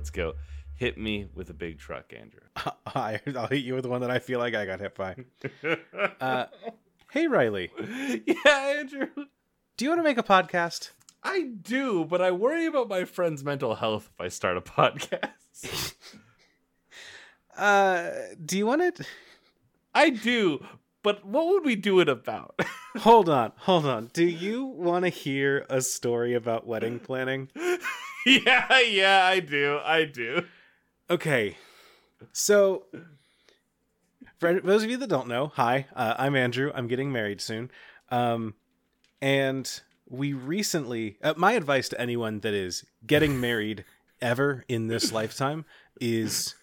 Let's go. Hit me with a big truck, Andrew. I, I'll hit you with the one that I feel like I got hit by. Uh, hey, Riley, yeah, Andrew. do you want to make a podcast? I do, but I worry about my friend's mental health if I start a podcast. Uh, do you want it? I do, but what would we do it about? Hold on, hold on. Do you want to hear a story about wedding planning? yeah, yeah, I do. I do. Okay, so for those of you that don't know, hi, uh, I'm Andrew. I'm getting married soon, um, and we recently. Uh, my advice to anyone that is getting married ever in this lifetime is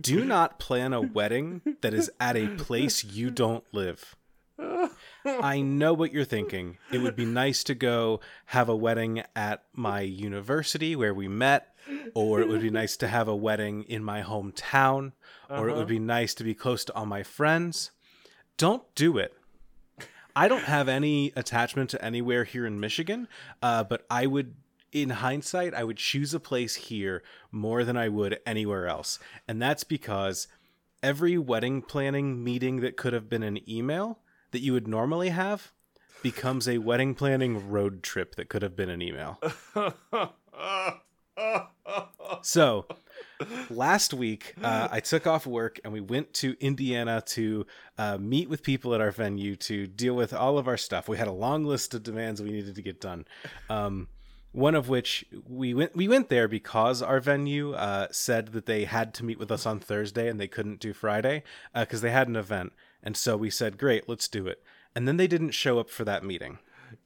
do not plan a wedding that is at a place you don't live. I know what you're thinking. It would be nice to go have a wedding at my university where we met, or it would be nice to have a wedding in my hometown, or it would be nice to be close to all my friends. Don't do it. I don't have any attachment to anywhere here in Michigan, uh, but I would, in hindsight, I would choose a place here more than I would anywhere else. And that's because every wedding planning meeting that could have been an email that you would normally have becomes a wedding planning road trip that could have been an email. So, last week, uh, I took off work and we went to Indiana to uh, meet with people at our venue to deal with all of our stuff. We had a long list of demands we needed to get done. Um, one of which we went we went there because our venue uh, said that they had to meet with us on Thursday and they couldn't do Friday because they had an event. And so we said, "Great, let's do it." And then they didn't show up for that meeting.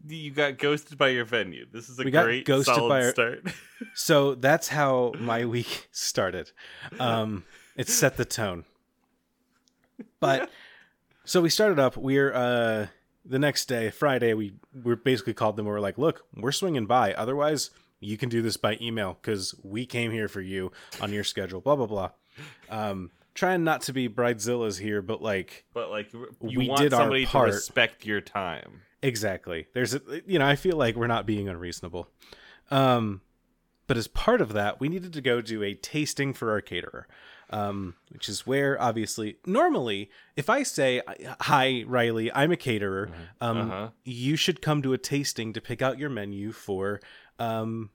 you got ghosted by your venue. This is a We great ghosted solid by our- start. So that's how my week started. Um, it set the tone. But so we started up. We're uh, the next day, Friday. We we basically called them. We were like, "Look, we're swinging by. Otherwise, you can do this by email because we came here for you on your schedule." Blah blah blah. Um, trying not to be bridezillas here, but like but like you We want did our somebody to respect your time. Exactly. There's a you know, I feel like we're not being unreasonable. Um but as part of that, we needed to go do a tasting for our caterer. Um, which is where obviously normally if I say hi Riley, I'm a caterer, um Uh-huh. you should come to a tasting to pick out your menu for um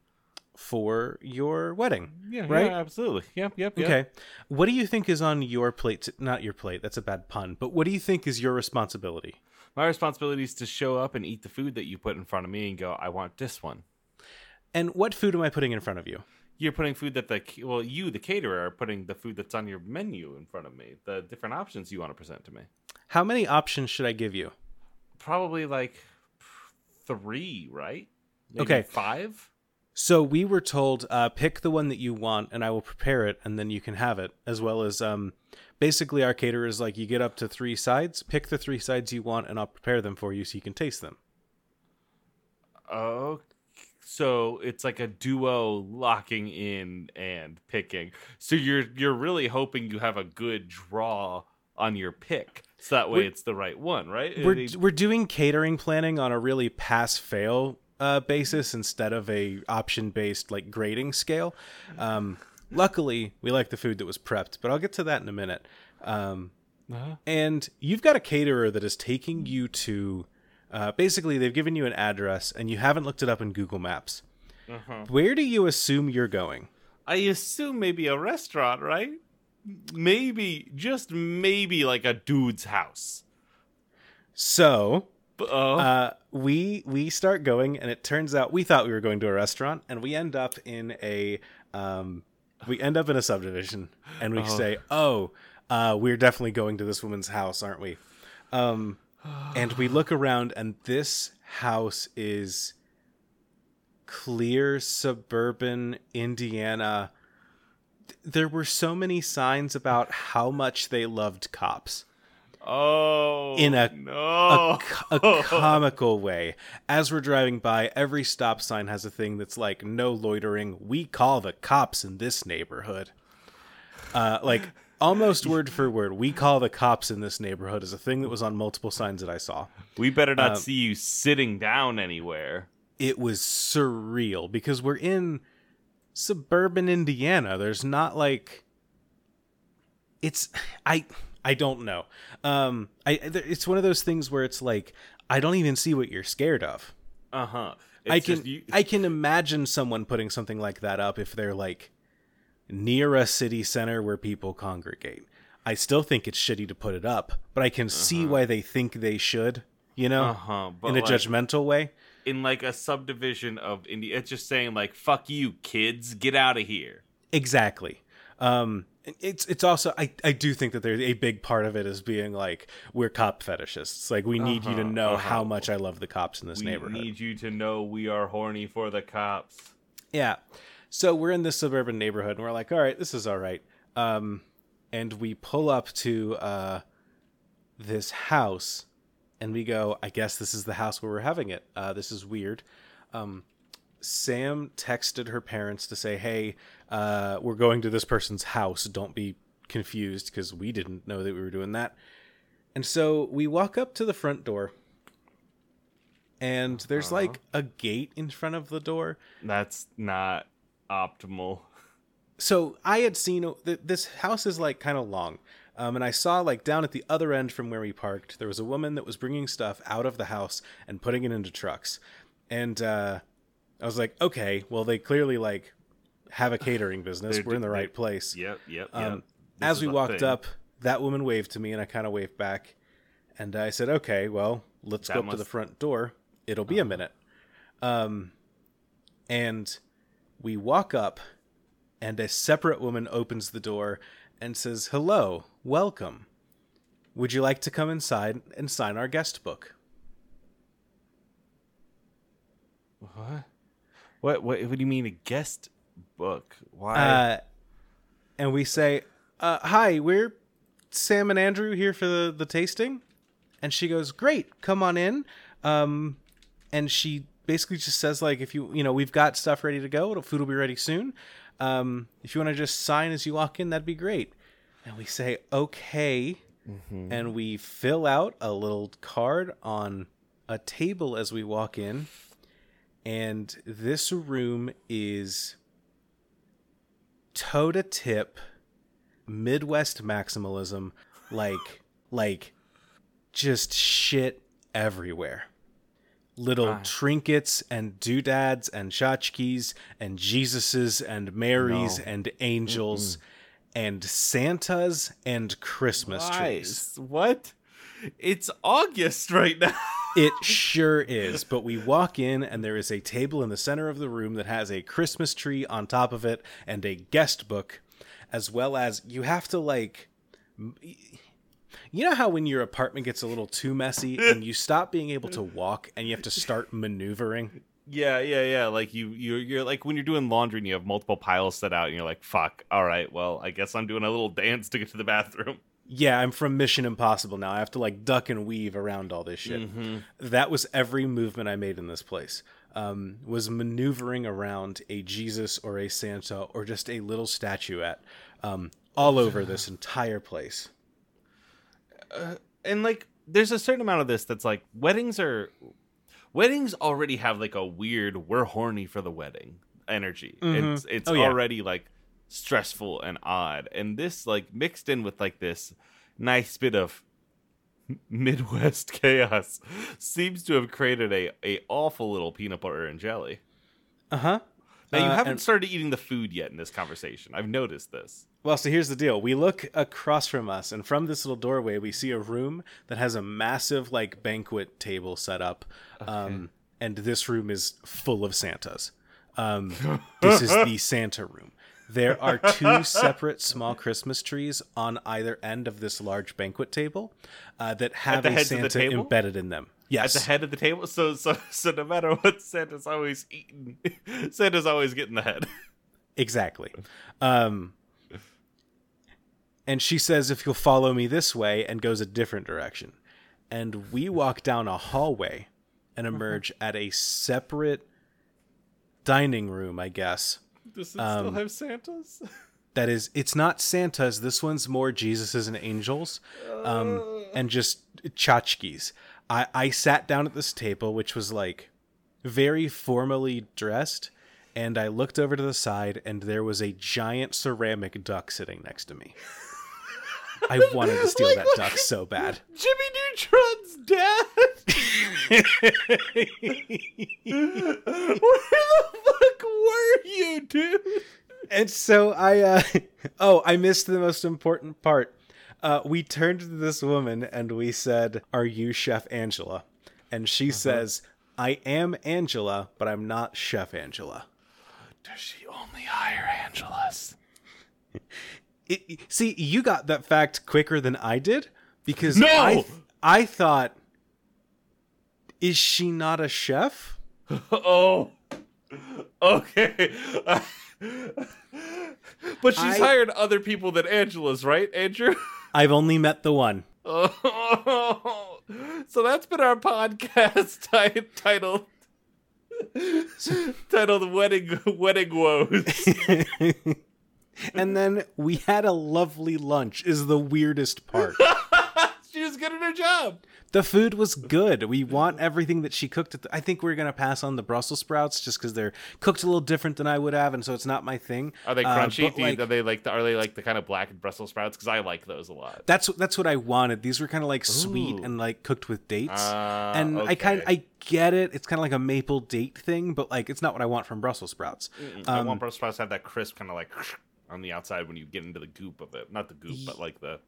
for your wedding. Yeah, Right? yeah, absolutely. Yep, yep, yep. Okay. What do you think is on your plate? To, not your plate. That's a bad pun. But what do you think is your responsibility? My responsibility is to show up and eat the food that you put in front of me and go, I want this one. And what food am I putting in front of you? You're putting food that the well, you, the caterer, are putting the food that's on your menu in front of me. The different options you want to present to me. How many options should I give you? Probably like three, right? Maybe Okay. five. So we were told uh, pick the one that you want, and I will prepare it, and then you can have it. As well as um, basically, our caterer is like you get up to three sides, pick the three sides you want, and I'll prepare them for you so you can taste them. Oh, so it's like a duo locking in and picking. So you're you're really hoping you have a good draw on your pick, so that way We're- it's the right one, right? We're we're doing catering planning on a really pass fail uh, basis instead of a option based like grading scale. Um, luckily, we like the food that was prepped, but I'll get to that in a minute. Um, Uh-huh. and you've got a caterer that is taking you to uh, basically they've given you an address and you haven't looked it up in google maps Uh-huh. where do you assume you're going I assume maybe a restaurant, right? Maybe just maybe like a dude's house. so uh, we we start going and it turns out we thought we were going to a restaurant and we end up in a um, we end up in a subdivision and we Oh. say oh uh, we're definitely going to this woman's house aren't we? Um, and we look around and this house is clear suburban indiana. There were so many signs about how much they loved cops oh, in a- no, a, a comical way. As we're driving by, every stop sign has a thing that's like "No loitering." We call the cops in this neighborhood. Uh, like almost word for word, "We call the cops in this neighborhood" is a thing that was on multiple signs that I saw. we better not um, see you sitting down anywhere. It was surreal because we're in suburban Indiana. There's not like it's I I don't know. Um I it's one of those things where it's like I don't even see what you're scared of. Uh-huh. I can you- I can imagine someone putting something like that up if they're like near a city center where people congregate. I still think it's shitty to put it up, but I can see why they think they should, you know, uh-huh. But in a like, judgmental way. in like a subdivision of India, it's just saying like "fuck you, kids, get out of here." Exactly. Um it's it's also I, I do think that there's a big part of it is being like we're cop fetishists. Like we need you to Uh-huh, know uh-huh. how much I love the cops in this We neighborhood. We need you to know we are horny for the cops. Yeah. So we're in this suburban neighborhood and we're like, all right, this is all right. Um, and we pull up to uh, this house and we go, I guess this is the house where we're having it. Uh, this is weird. Um, Sam texted her parents to say, hey, uh, we're going to this person's house. Don't be confused because we didn't know that we were doing that. And so we walk up to the front door and there's Uh-huh. like a gate in front of the door That's not optimal. so I had seen th- this house is like kind of long, um, and I saw like down at the other end from where we parked, there was a woman that was bringing stuff out of the house and putting it into trucks, and uh, I was like, okay, well they clearly like have a catering business. We're in the right place. Yep, yep, yep. Um, as we walked thing. up, that woman waved to me, and I kind of waved back, and I said, okay, well let's That go up to the front door. It'll be a minute. Um, and we walk up and a separate woman opens the door and says, "Hello, welcome. Would you like to come inside and sign our guest book?" What? What? What? What do you mean a guest book? Why? Uh, and we say, uh, "Hi, we're Sam and Andrew here for the the tasting." And she goes, "Great, come on in." Um, and she basically just says, "Like, if you you know, we've got stuff ready to go. Food will be ready soon. Um, if you want to just sign as you walk in, that'd be great." And we say, "Okay." and we fill out a little card on a table as we walk in and this room is toe to tip midwest maximalism like like just shit everywhere little trinkets and doodads and tchotchkes and jesuses and marys No. and angels and santas and christmas trees What? It's August right now. It sure is. But we walk in, and there is a table in the center of the room that has a Christmas tree on top of it and a guest book, as well as you have to, like. You know how when your apartment gets a little too messy and you stop being able to walk and you have to start maneuvering? Yeah, yeah, yeah. Like you, you're, you're like when you're doing laundry and you have multiple piles set out, and you're like, "Fuck, all right, well, I guess I'm doing a little dance to get to the bathroom." Yeah, I'm from Mission Impossible now. I have to like duck and weave around all this shit. Mm-hmm. That was every movement I made in this place. Um, was maneuvering around a Jesus or a Santa or just a little statuette um, all over this entire place. and like there's a certain amount of this that's like weddings are weddings already have like a weird we're horny for the wedding energy Mhm. it's it's Oh, yeah. already like stressful and odd and this like mixed in with like this nice bit of midwest chaos seems to have created a a awful little peanut butter and jelly Uh huh. now you Uh, haven't and- started eating the food yet in this conversation i've noticed this Well, so here's the deal. We look across from us, and from this little doorway, we see a room that has a massive, like, banquet table set up. Um, and this room is full of Santas. Um, this is the Santa room. There are two separate small Christmas trees on either end of this large banquet table uh, that have the a heads of the Santa embedded in them. Yes. at the head of the table so so so no matter what santa's always eating santa's always getting the head Exactly. Um, and she says, if you'll follow me this way, and goes a different direction. And we walk down a hallway and emerge at a separate dining room, I guess. Does it Um, still have Santas? That is, it's not Santa's. This one's more Jesuses and angels, um, and just tchotchkes. I, I sat down at this table, which was like very formally dressed, and I looked over to the side, and there was a giant ceramic duck sitting next to me. I wanted to steal Like that duck so bad. Jimmy Neutron's dad. Where the fuck were you, dude? and so I, uh, oh, I missed the most important part. Uh, we turned to this woman and we said, Are you Chef Angela? And she says, I am Angela, but I'm not Chef Angela. Does she only hire Angelas? It, see, you got that fact quicker than I did because No! I, I thought, is she not a chef? Oh, okay. but she's I- hired other people than Angela's, right, Andrew? I've only met the one. Oh, so that's been our podcast ti- titled titled "Wedding Wedding Woes." And then we had a lovely lunch. Is the weirdest part. she was good at her job. the food was good. We want everything that she cooked. At the, I think we're gonna pass on the Brussels sprouts just because they're cooked a little different than I would have, and so it's not my thing. Are they Uh, crunchy? Do you- like, are they like the, are they like the kind of black Brussels sprouts? Because I like those a lot. that's that's what I wanted. These were kind of like sweet and like cooked with dates. Ah, and I kind okay. I get it. It's kind of like a maple date thing, but like it's not what I want from Brussels sprouts. I Um, want Brussels sprouts to have that crisp kind of like on the outside when you get into the goop of it. Not the goop, but like the,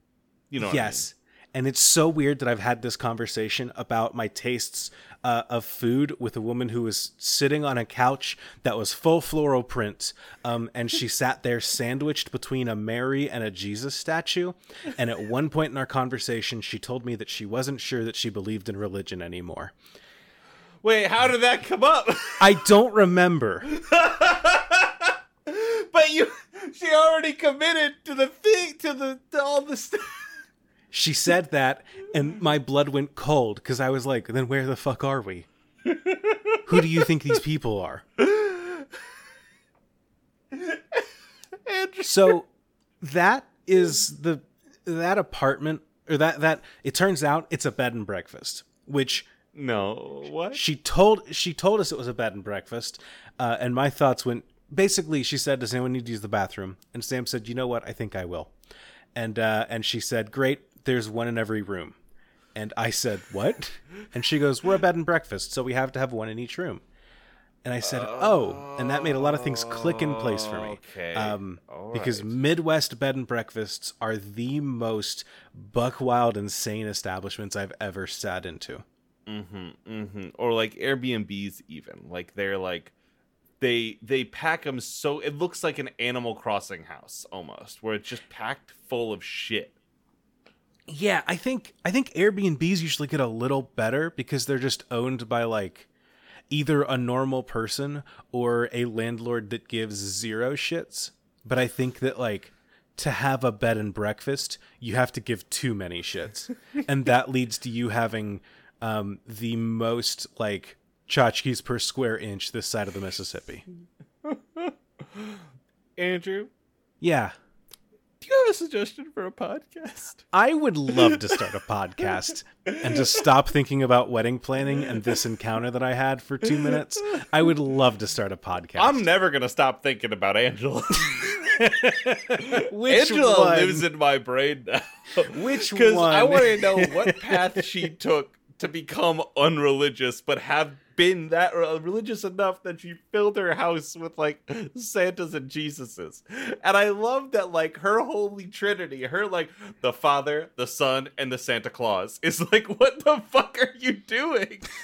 you know. what I yes. And it's so weird that I've had this conversation about my tastes uh, of food with a woman who was sitting on a couch that was full floral print. Um, and she sat there sandwiched between a Mary and a Jesus statue. And at one point in our conversation, she told me that she wasn't sure that she believed in religion anymore. Wait, how did that come up? I don't remember. she already committed to the thing, to the to all the stuff. She said that, and my blood went cold because I was like, then where the fuck are we? Who do you think these people are? Andrew. So that is the that apartment or that that it turns out it's a bed and breakfast, which No, what? she told she told us it was a bed and breakfast, uh, and my thoughts went basically. She said, "Does anyone need to use the bathroom?" And Sam said, "You know what? I think I will." And uh, and she said, "Great, there's one in every room." And I said, "What?" And she goes, "We're a bed and breakfast, so we have to have one in each room." And I said, "Oh," and that made a lot of things click in place for me. Okay. Um, because. Midwest bed and breakfasts are the most buck wild, insane establishments I've ever sat into. Mm-hmm, mm-hmm. Or like Airbnbs, even like they're like they they pack them so it looks like an Animal Crossing house almost, where it's just packed full of shit. Yeah, I think I think Airbnbs usually get a little better because they're just owned by like either a normal person or a landlord that gives zero shits. But I think that like to have a bed and breakfast, you have to give too many shits. and that leads to you having um, the most like tchotchkes per square inch this side of the Mississippi. Andrew, Yeah. do you have a suggestion for a podcast? I would love to start a podcast and to stop thinking about wedding planning and this encounter that I had for two minutes. I would love to start a podcast. I'm never gonna stop thinking about Angela. Which Angela one? lives in my brain now. Which Because I want to know what path she took to become unreligious, but have been that religious enough that she filled her house with like Santas and Jesuses. And I love that like her holy trinity, her like the Father, the Son, and the Santa Claus is like, what the fuck are you doing?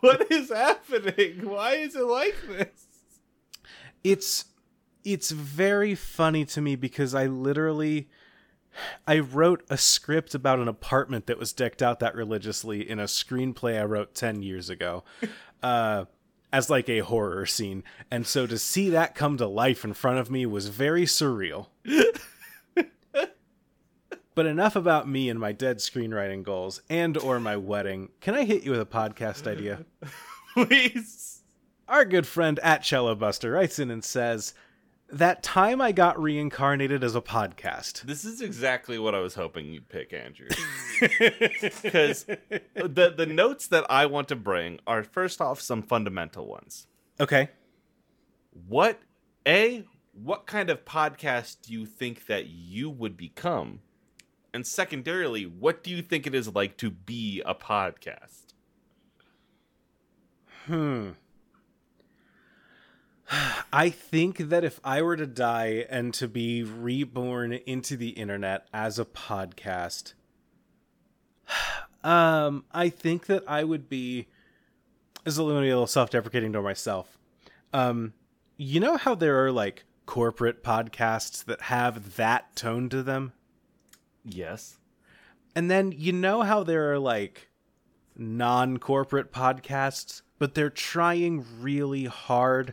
what is happening? Why is it like this? it's it's very funny to me because I literally I wrote a script about an apartment that was decked out that religiously in a screenplay I wrote 10 years ago. Uh as like a horror scene. And so to see that come to life in front of me was very surreal. but enough about me and my dead screenwriting goals and or my wedding. Can I hit you with a podcast idea? Please. Our good friend at Cello Buster writes in and says, that time I got reincarnated as a podcast. This is exactly what I was hoping you'd pick, Andrew. Because the the notes that I want to bring are first off some fundamental ones. Okay. What a what kind of podcast do you think that you would become? And secondarily, what do you think it is like to be a podcast? Hmm. I think that if I were to die and to be reborn into the internet as a podcast, um, I think that I would be. This is a little self-deprecating to myself. Um, you know how there are like corporate podcasts that have that tone to them, Yes. and then you know how there are like non-corporate podcasts, but they're trying really hard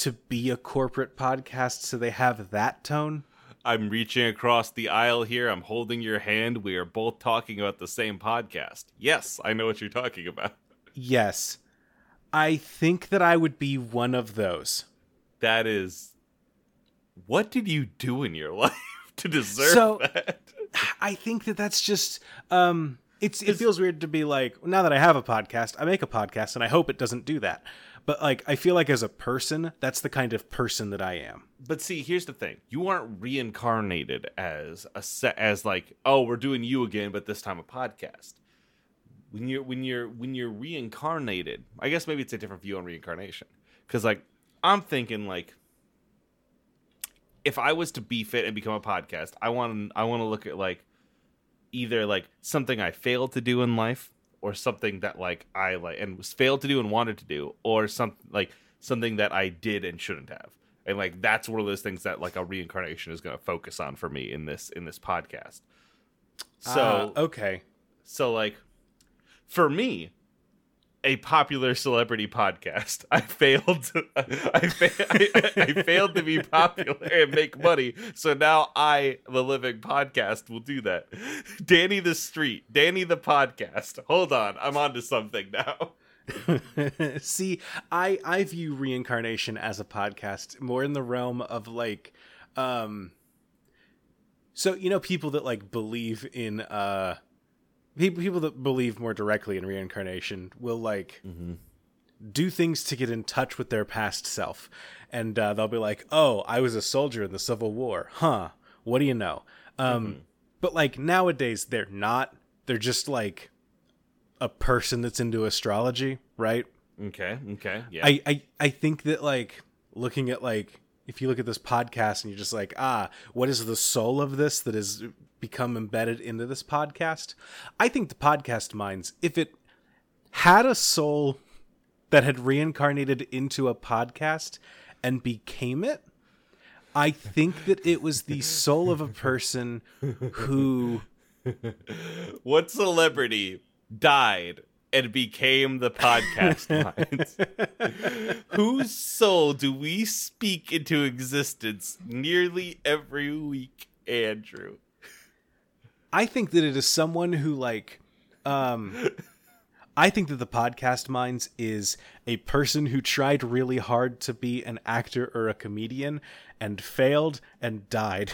to be a corporate podcast, so they have that tone. I'm reaching across the aisle here. I'm holding your hand. We are both talking about the same podcast. Yes, I know what you're talking about. Yes. I think that I would be one of those. That is what did you do in your life to deserve So- that? I think that that's just um it's it Is- feels weird to be like now that I have a podcast, I make a podcast and I hope it doesn't do that. But like I feel like as a person, that's the kind of person that I am. But see, here's the thing: you aren't reincarnated as a set as like, oh, we're doing you again, but this time a podcast. When you're when you're when you're reincarnated, I guess maybe it's a different view on reincarnation. Because like I'm thinking like, if I was to be fit and become a podcast, I want I want to look at like either like something I failed to do in life or something that like I like and was failed to do and wanted to do or something like something that I did and shouldn't have. And like that's one of those things that like a reincarnation is going to focus on for me in this in this podcast. So Ah, okay. so like for me a popular celebrity podcast. I failed. To, I, fa- I, I failed to be popular and make money. So now I, the living podcast, will do that. Danny the Street, Danny the podcast. Hold on, I'm onto something now. See, I I view reincarnation as a podcast more in the realm of like um so you know people that like believe in uh people people that believe more directly in reincarnation will like do things to get in touch with their past self. And uh, they'll be like oh i was a soldier in the civil war. Huh. What do you know? Um but like nowadays they're not. They're just like a person that's into astrology right? Okay, okay, yeah. I, I I think that like looking at like if you look at this podcast and you're just like ah what is the soul of this that has become embedded into this podcast? I think the podcast Mines if it had a soul that had reincarnated into a podcast and became it I think that it was the soul of a person who what celebrity died and became the podcast Mines? Whose soul do we speak into existence nearly every week, Andrew? I think that it is someone who like um I think that the podcast Mines is a person who tried really hard to be an actor or a comedian and failed and died.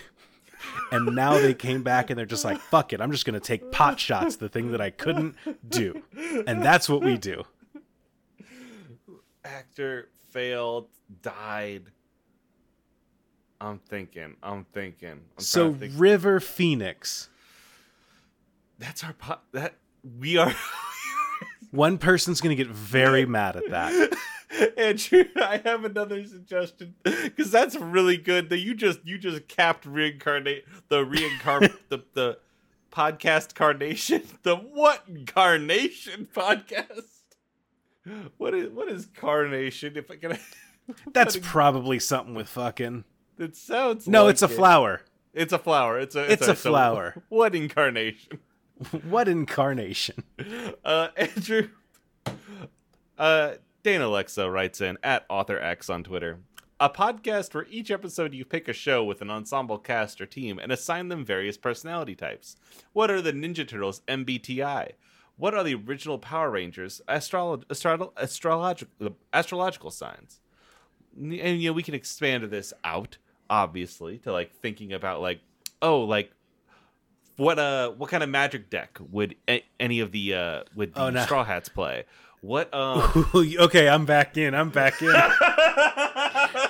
And now they came back and they're just like, fuck it, I'm just gonna take pot shots, the thing that I couldn't do. And that's what we do. Actor failed, died. I'm thinking. I'm thinking. I'm So think. River Phoenix. that's our pot. That we are. One person's gonna get very mad at that. Andrew, I have another suggestion because that's really good. That you just you just capped reincarnate the reincarn the the podcast carnation the what carnation podcast. What is what is carnation? If I can, That's probably something with fucking it sounds No, like it's a it. flower. It's a flower. It's a It's a so flower. what incarnation? What incarnation? Uh, Andrew, uh, Dana Alexa writes in at Author X on Twitter. A podcast where each episode you pick a show with an ensemble cast or team and assign them various personality types. What are the Ninja Turtles MBTI? What are the original Power Rangers astrolo- astrological astrological signs? And you know we can expand this out obviously, to like thinking about like, oh, like what uh what kind of magic deck would a- any of the uh would the Oh, no. straw hats play? What um okay, I'm back in. I'm back in. I-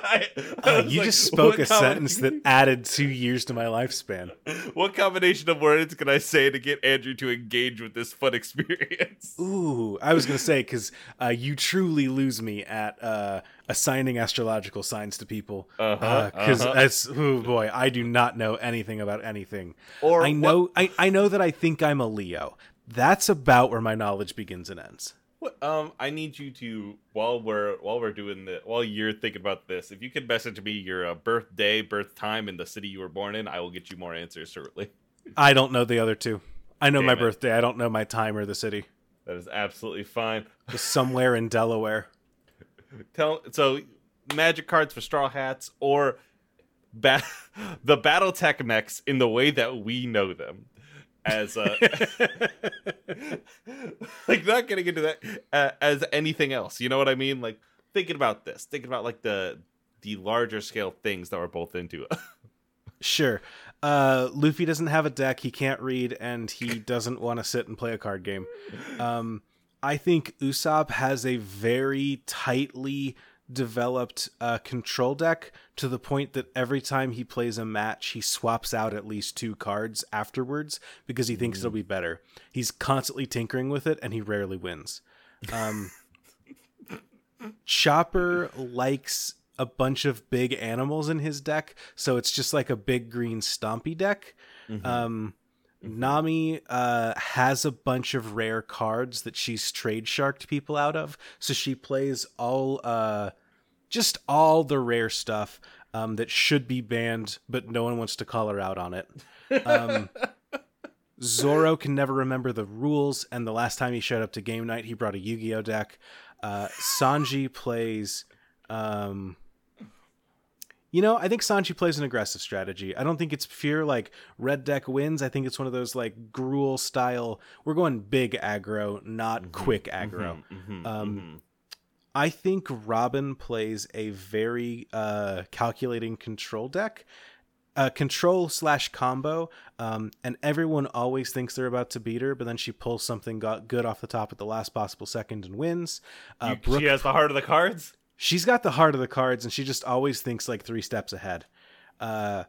I Uh, you like, just spoke a sentence that added two years to my lifespan. What combination of words can I say to get Andrew to engage with this fun experience? Ooh, I was gonna say because uh, you truly lose me at uh, assigning astrological signs to people. Uh-huh, Because uh-huh. oh boy, I do not know anything about anything. Or I know, I, I know that I think I'm a Leo. That's about where my knowledge begins and ends. What, um, I need you to while we're while we're doing the while you're thinking about this, if you could message me your uh, birthday, birth time, and the city you were born in, I will get you more answers shortly. I don't know the other two. I know my it. birthday. I don't know my time or the city. That is absolutely fine. Just somewhere in Delaware. Tell so magic cards for straw hats or ba- the battle tech mechs in the way that we know them as uh like not getting into that uh, as anything else you know what i mean like thinking about this thinking about like the the larger scale things that we're both into Sure. Uh, Luffy doesn't have a deck. He can't read, and he doesn't want to sit and play a card game. Um, I think Usopp has a very tightly developed a control deck to the point that every time he plays a match, he swaps out at least two cards afterwards because he thinks it'll be better. He's constantly tinkering with it, and he rarely wins. Um, Chopper likes a bunch of big animals in his deck, so it's just like a big green stompy deck. Um, Nami uh, has a bunch of rare cards that she's trade sharked people out of, so she plays all uh, just all the rare stuff um, that should be banned, but no one wants to call her out on it. Um, Zoro can never remember the rules, and the last time he showed up to game night, he brought a Yu Gi Oh deck. Uh, Sanji plays. Um, you know, I think Sanji plays an aggressive strategy. I don't think it's pure like red deck wins. I think it's one of those like Gruul style. We're going big aggro, not quick aggro. Mhm, Um, mhm. I think Robin plays a very uh, calculating control deck, uh, control slash combo, um, and everyone always thinks they're about to beat her, but then she pulls something got good off the top at the last possible second and wins. Uh, You- Brook, she has the heart of the cards she's got the heart of the cards, and she just always thinks like three steps ahead. Uh,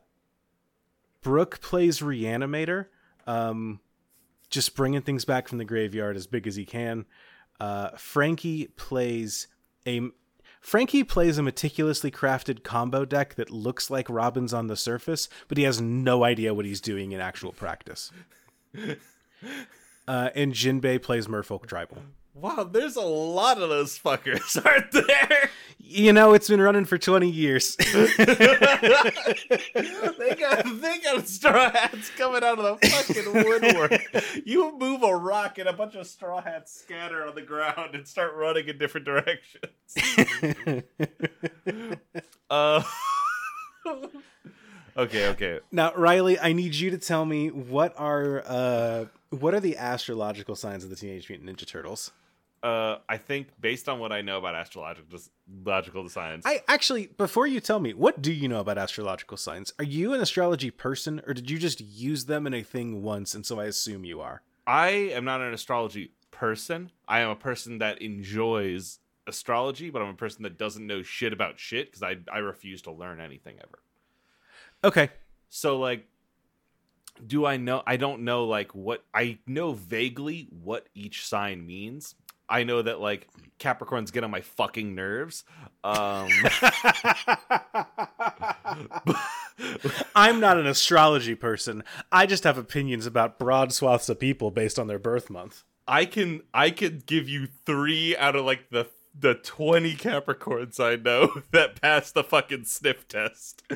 Brook plays Reanimator, um, just bringing things back from the graveyard as big as he can. Uh, Franky plays a Franky plays a meticulously crafted combo deck that looks like Robin's on the surface, but he has no idea what he's doing in actual practice. Uh, and Jinbei plays Merfolk Tribal. Wow there's a lot of those fuckers aren't there You know, it's been running for 20 years. they got they got straw hats coming out of the fucking woodwork. You move a rock and a bunch of straw hats scatter on the ground and start running in different directions. Uh, okay, okay. now, Riley, I need you to tell me what are uh, what are the astrological signs of the Teenage Mutant Ninja Turtles? Uh, I think based on what I know about astrological logical science, I actually, before you tell me, what do you know about astrological signs? Are you an astrology person, or did you just use them in a thing once, and so I assume you are? I am not an astrology person. I am a person that enjoys astrology, but I'm a person that doesn't know shit about shit because I I refuse to learn anything ever. Okay, So like do I know I don't know like what I know vaguely what each sign means. I know that like Capricorns get on my fucking nerves. Um I'm not an astrology person. I just have opinions about broad swaths of people based on their birth month. I can I can give you 3 out of like the the 20 Capricorns I know that pass the fucking sniff test.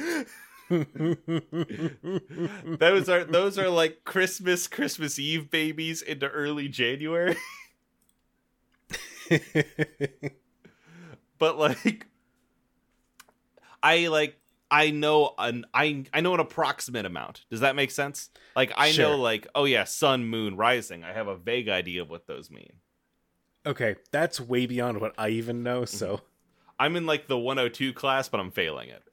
those are those are like Christmas Christmas Eve babies into early January. but like I like I know an I I know an approximate amount. Does that make sense? Like I Sure. know like oh yeah, sun, moon, rising. I have a vague idea of what those mean. okay, that's way beyond what I even know. So, mm-hmm. I'm in like the 102 class, but I'm failing it.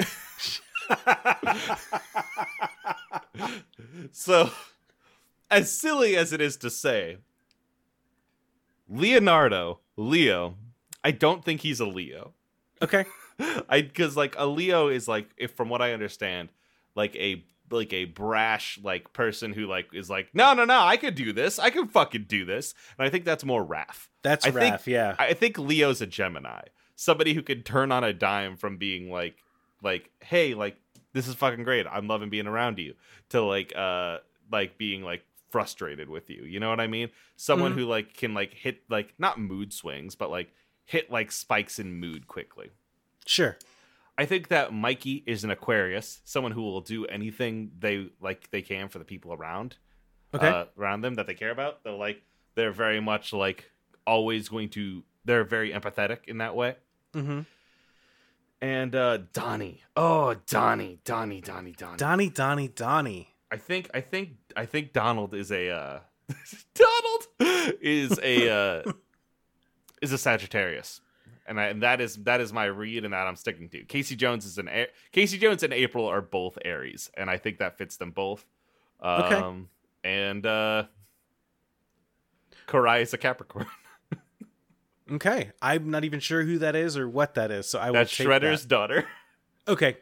so, as silly as it is to say, Leonardo, Leo, I don't think he's a Leo. okay. I because like a Leo is like if from what I understand, like a like a brash like person who like is like no no no I could do this I can fucking do this and I think that's more Raph. That's I think- Raph, yeah. I think Leo's a Gemini, somebody who could turn on a dime from being like like hey like this is fucking great I'm loving being around you to like uh like being like frustrated with you you know what I mean someone Mhm. who like can like hit like not mood swings but like hit like spikes in mood quickly. Sure. I think that Mikey is an Aquarius, someone who will do anything they like they can for the people around, Okay. uh, around them that they care about. They're like they're very much like always going to. They're very empathetic in that way. mm-hmm. And uh Donnie, oh Donnie, Donnie, Donnie, Donnie. Donnie, Donnie, Donnie. I think I think I think Donald is a uh Donald is a uh is a Sagittarius. And, I, and that is that is my read and that I'm sticking to. Casey Jones is an A- Casey Jones and April are both Aries and I think that fits them both. Um Okay. and uh Karai is a Capricorn. Okay. I'm not even sure who that is or what that is, so I will That's Shredder's that. daughter. Okay.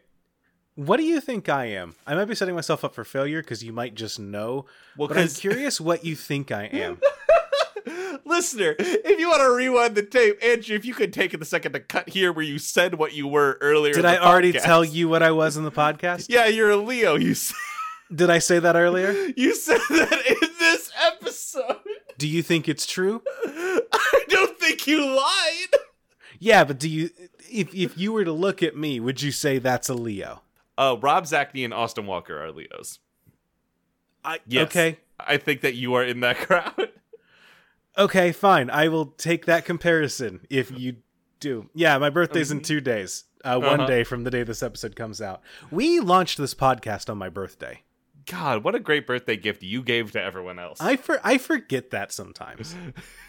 What do you think I am? I might be setting myself up for failure because you might just know. Well, But I'm curious what you think I am. Listener, if you want to rewind the tape, Andrew, if you could take a second to cut here where you said what you were earlier. Did I the already tell you what I was in the podcast? Yeah, you're a Leo. You said, Did I say that earlier? you said that in this episode. Do you think it's true? I don't think you lied. Yeah, but do you if if you were to look at me, would you say that's a Leo? Uh, Rob Zacny and Austin Walker are Leos. I Yes. okay. I think that you are in that crowd. Okay, fine. I will take that comparison if you do. Yeah, my birthday's in 2 days. Uh, one Uh-huh. day from the day this episode comes out. We launched this podcast on my birthday. God, what a great birthday gift you gave to everyone else. I for I forget that sometimes.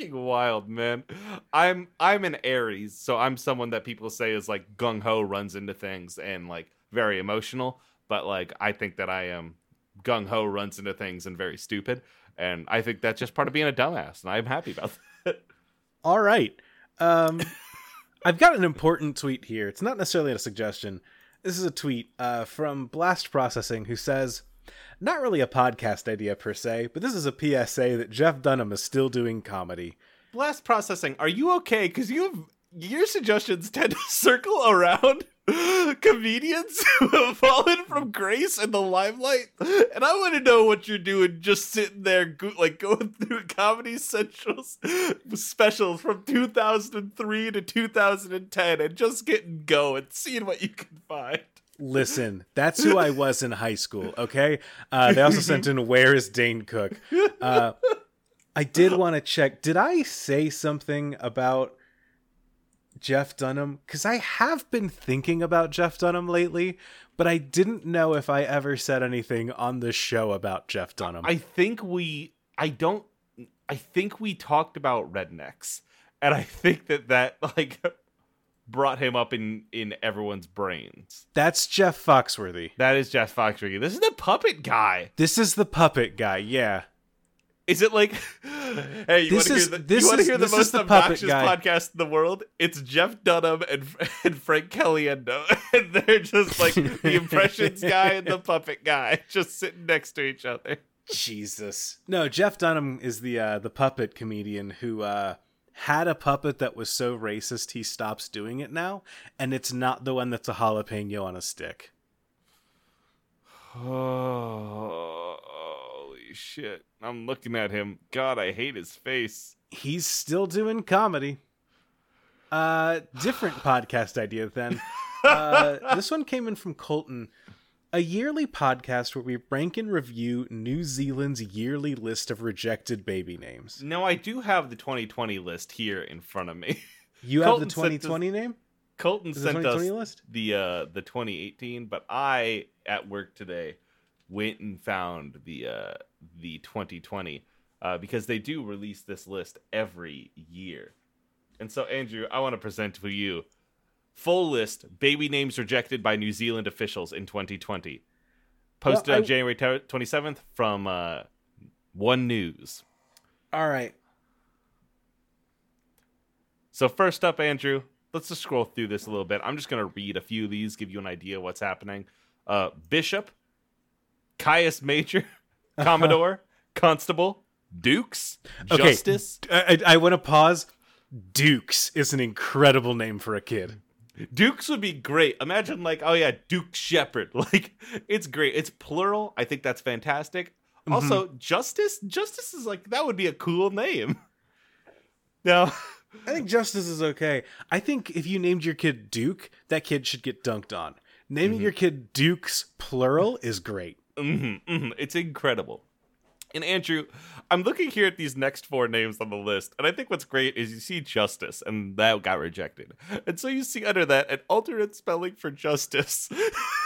fucking wild, man. I'm I'm an Aries, so I'm someone that people say is like gung ho, runs into things, and like very emotional. But like I think that I am gung ho, runs into things, and very stupid. And I think that's just part of being a dumbass, and I'm happy about that. All right. Um, I've got an important tweet here. It's not necessarily a suggestion. This is a tweet uh, from Blast Processing who says, not really a podcast idea per se, but this is a PSA that Jeff Dunham is still doing comedy. Blast processing. Are you okay? Because you have your suggestions tend to circle around comedians who have fallen from grace in the limelight, and I want to know what you're doing, just sitting there, like going through Comedy Central's specials from 2003 to 2010, and just getting going, seeing what you can find. Listen, that's who I was in high school, okay? Uh, they also sent in Where is Dane Cook? Uh, I did want to check. Did I say something about Jeff Dunham? Because I have been thinking about Jeff Dunham lately, but I didn't know if I ever said anything on the show about Jeff Dunham. I think we, I don't, I think we talked about rednecks, and I think that that like brought him up in in everyone's brains. That's Jeff Foxworthy. That is Jeff Foxworthy. This is the puppet guy. This is the puppet guy, yeah. Is it like, hey, you want This to is- hear the, this you is- hear the most the obnoxious guy. podcast in the world? It's Jeff Dunham and and Frank Caliendo, and they're just like the impressions guy and the puppet guy, just sitting next to each other. Jesus. No, Jeff Dunham is the uh, the puppet comedian who uh, had a puppet that was so racist he stops doing it now, and it's not the one that's a jalapeno on a stick. Oh, holy shit! I'm looking at him. God, I hate his face. He's still doing comedy. Uh, different podcast idea then. Uh, this one came in from Colton. A yearly podcast where we rank and review New Zealand's yearly list of rejected baby names. No, I do have the 2020 list here in front of me. You Colton have the sent us- 2020 name? Colton Is it the sent us list? the uh the 2018 but i at work today went and found the uh the 2020 uh because they do release this list every year and so andrew i want to present to you full list baby names rejected by New Zealand officials in 2020. Posted Well, on January 27th from uh, One News. All right. So first up, Andrew, let's just scroll through this a little bit. I'm just gonna read a few of these, give you an idea of what's happening. Uh, Bishop, Caius Major, Commodore, Constable, Dukes, Okay. Justice, I, I, I want to pause. Dukes is an incredible name for a kid. Dukes would be great. Imagine like, oh yeah, Duke Shepherd. Like, it's great. It's plural. I think that's fantastic. Also, Justice. Justice is like that would be a cool name. Now, I think Justice is okay. I think if you named your kid Duke, that kid should get dunked on. Naming your kid Dukes plural is great. hmm hmm It's incredible. And Andrew, I'm looking here at these next four names on the list, and I think what's great is you see Justice, and that got rejected. And so you see under that an alternate spelling for Justice.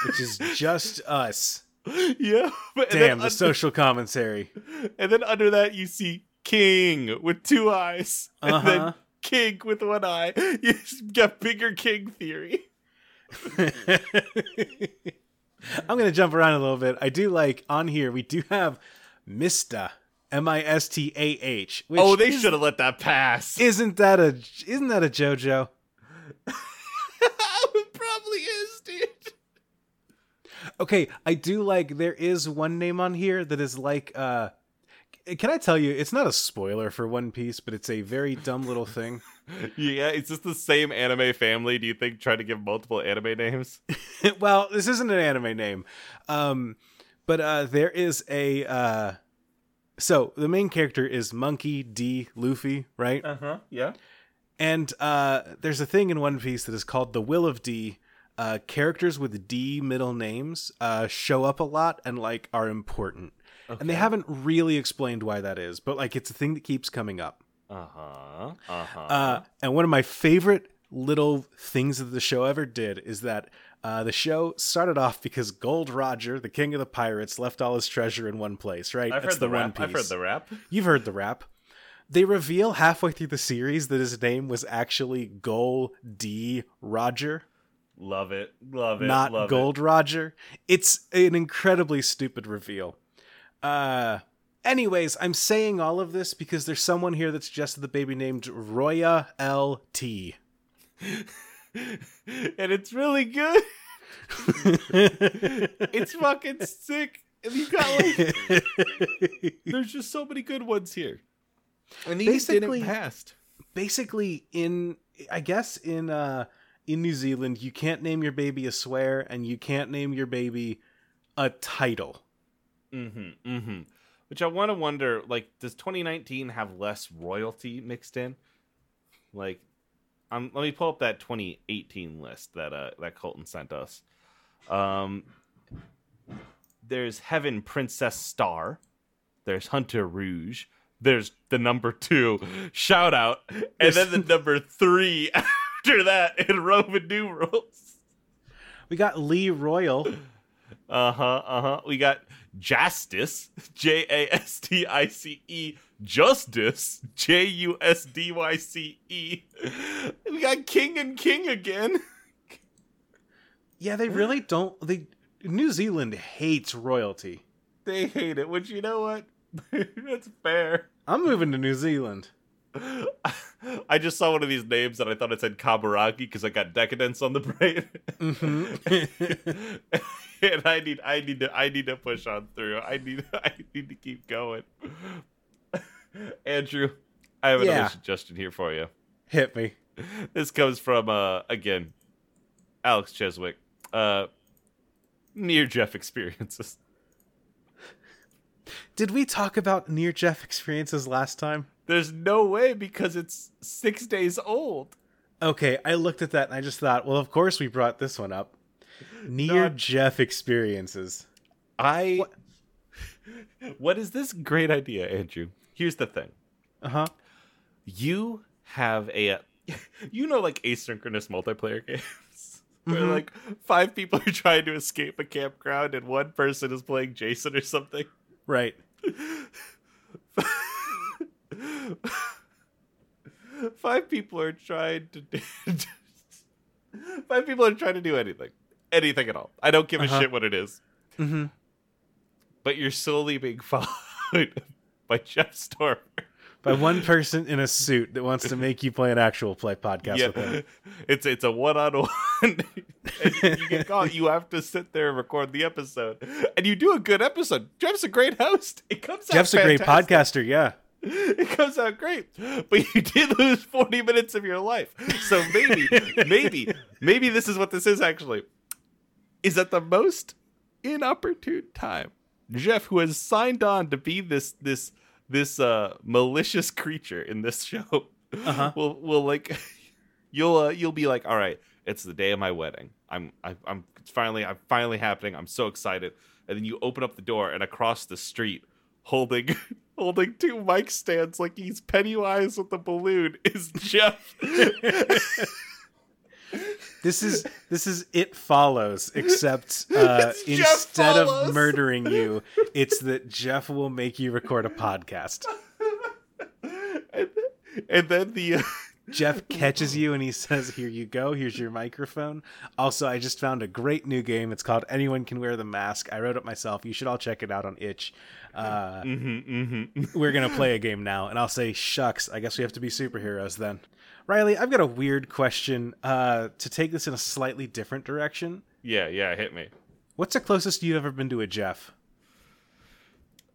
Which is just us. yeah. But, Damn, the under- social commentary. And then under that you see King with two eyes. And Uh-huh. then King with one eye. You got bigger King theory. I'm gonna jump around a little bit. I do like on here we do have Mista, M I S T A H. oh, they should have let that pass. Isn't that a isn't that a JoJo? it probably is, dude. Okay, I do like there is one name on here that is like uh can I tell you it's not a spoiler for One Piece, but it's a very dumb little thing. Yeah, it's just the same anime family? Do you think trying to give multiple anime names? well, this isn't an anime name. Um but uh there is a uh so the main character is Monkey D Luffy, right? Uh huh. Yeah. And uh, there's a thing in One Piece that is called the Will of D. Uh, characters with D middle names uh, show up a lot and like are important, Okay. and they haven't really explained why that is, but like it's a thing that keeps coming up. Uh huh. Uh huh. Uh, and one of my favorite little things that the show ever did is that uh, the show started off because Gold Roger, the king of the pirates, left all his treasure in one place. Right? I've That's heard the, One rap. I've heard the rap. You've heard the rap. They reveal halfway through the series that his name was actually Gold D Roger, Love it. Love it. not love Gold Roger. It's an incredibly stupid reveal. Uh anyways, I'm saying all of this because there's someone here that suggested the baby named Roya L T. It. and it's really good. It's fucking sick. And you got like, there's just so many good ones here. And these Basically- didn't pass. Basically in I guess in uh in New Zealand you can't name your baby a swear and you can't name your baby a title. Mm-hmm. Mm-hmm. Which I want to wonder, like, does 2019 have less royalty mixed in? Like, um, let me pull up that 2018 list that uh that Colton sent us. Um, there's Heaven Princess Star. There's Hunter Rouge. There's the number two shout out, and then the number three after that in Roman numerals. We got Lee Royal. Uh huh. Uh huh. We got Justice, J A S T I C E, Justice, J U S D Y C E. We got King and King again. Yeah, they really don't. They New Zealand hates royalty. They hate it, which you know what? That's fair. I'm moving to New Zealand. I just saw one of these names and I thought it said Kaburagi because I got decadence on the brain. Mhm. and I need I need to I need to push on through. I need I need to keep going. Andrew, I have another Yeah. suggestion here for you. Hit me. This comes from uh again Alex Cheswick. Uh near Jeff experiences. Did we talk about near Jeff experiences last time? There's no way because it's six days old. Okay, I looked at that and I just thought, well, of course we brought this one up. Near Not- Jeff experiences. I What- what is this great idea, Andrew? Here's the thing. Uh huh. you have a you know like asynchronous multiplayer games where Mhm. like five people are trying to escape a campground and one person is playing Jason or something. Right. five people are trying to five people are trying to do anything, anything at all. I don't give a Uh-huh. shit what it is. Mm-hmm. But you're slowly being followed by Jeff Stormer. By one person in a suit that wants to make you play an actual play podcast with him. it's it's a one on one. You get caught. You have to sit there and record the episode, and you do a good episode. Jeff's a great host. It comes. out Jeff's a great podcaster, yeah. It comes out great, but you did lose forty minutes of your life. So maybe, maybe, maybe this is what this is actually. Is at the most inopportune time, Jeff, who has signed on to be this this this uh malicious creature in this show, Uh-huh. will will like you'll uh, you'll be like, all right, it's the day of my wedding. I'm I, I'm it's finally I'm finally happening. I'm so excited. And then you open up the door, and across the street, holding holding two mic stands like he's Pennywise with the balloon, is Jeff. This is this is it follows, except uh, instead Follows. of murdering you, it's that Jeff will make you record a podcast. and, and then the uh, Jeff catches you and he says, "Here you go. Here's your microphone." Also, I just found a great new game. It's called Anyone Can Wear the Mask. I wrote it myself. You should all check it out on Itch. Uh, mhm, mhm. we're gonna play a game now, and I'll say, "Shucks, I guess we have to be superheroes then." Riley, I've got a weird question uh, to take this in a slightly different direction. yeah, yeah, hit me. What's the closest you've ever been to a Jeff?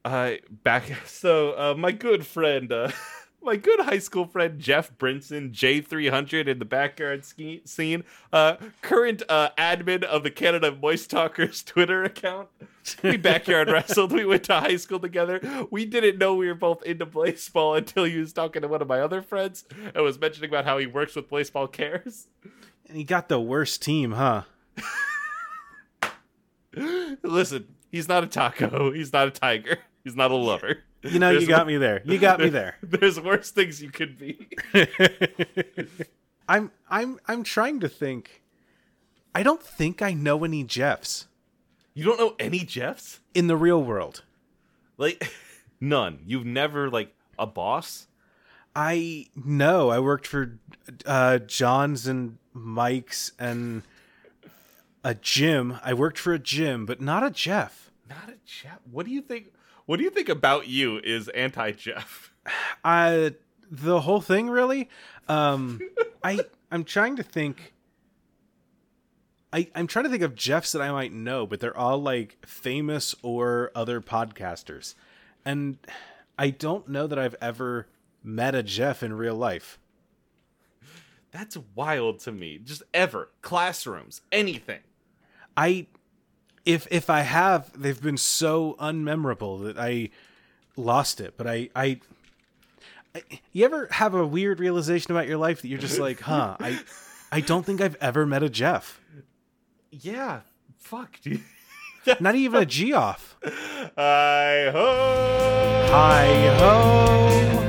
Uh, back so uh, my good friend, uh, my good high school friend Jeff Brinson, J three hundred in the backyard ski- scene, uh, current uh, admin of the Canada Moist Talkers Twitter account. We backyard wrestled. We went to high school together. We didn't know we were both into baseball until he was talking to one of my other friends and was mentioning about how he works with Baseball Cares. And he got the worst team, huh? Listen, he's not a taco. He's not a tiger. He's not a lover. You know, you got me there. You got me there. There's worse things you could be. I'm I'm I'm trying to think. I don't think I know any Jeffs You don't know any Jeffs? in the real world. Like none. You've never like a boss? I know I worked for uh, John's and Mike's and a gym. I worked for a gym, but not a Jeff. Not a Jeff. What do you think? What do you think about you is anti-Jeff? I the whole thing really. Um, I I'm trying to think. I I'm trying to think of Jeffs that I might know, but they're all like famous or other podcasters, and I don't know that I've ever met a Jeff in real life. That's wild to me. Just ever classrooms, anything. I if if I have, they've been so unmemorable that I lost it. But I I, I you ever have a weird realization about your life that you're just like, huh? I I don't think I've ever met a Jeff. Yeah. Fuck, dude. Not even a Geoff. Hi ho. Hi ho.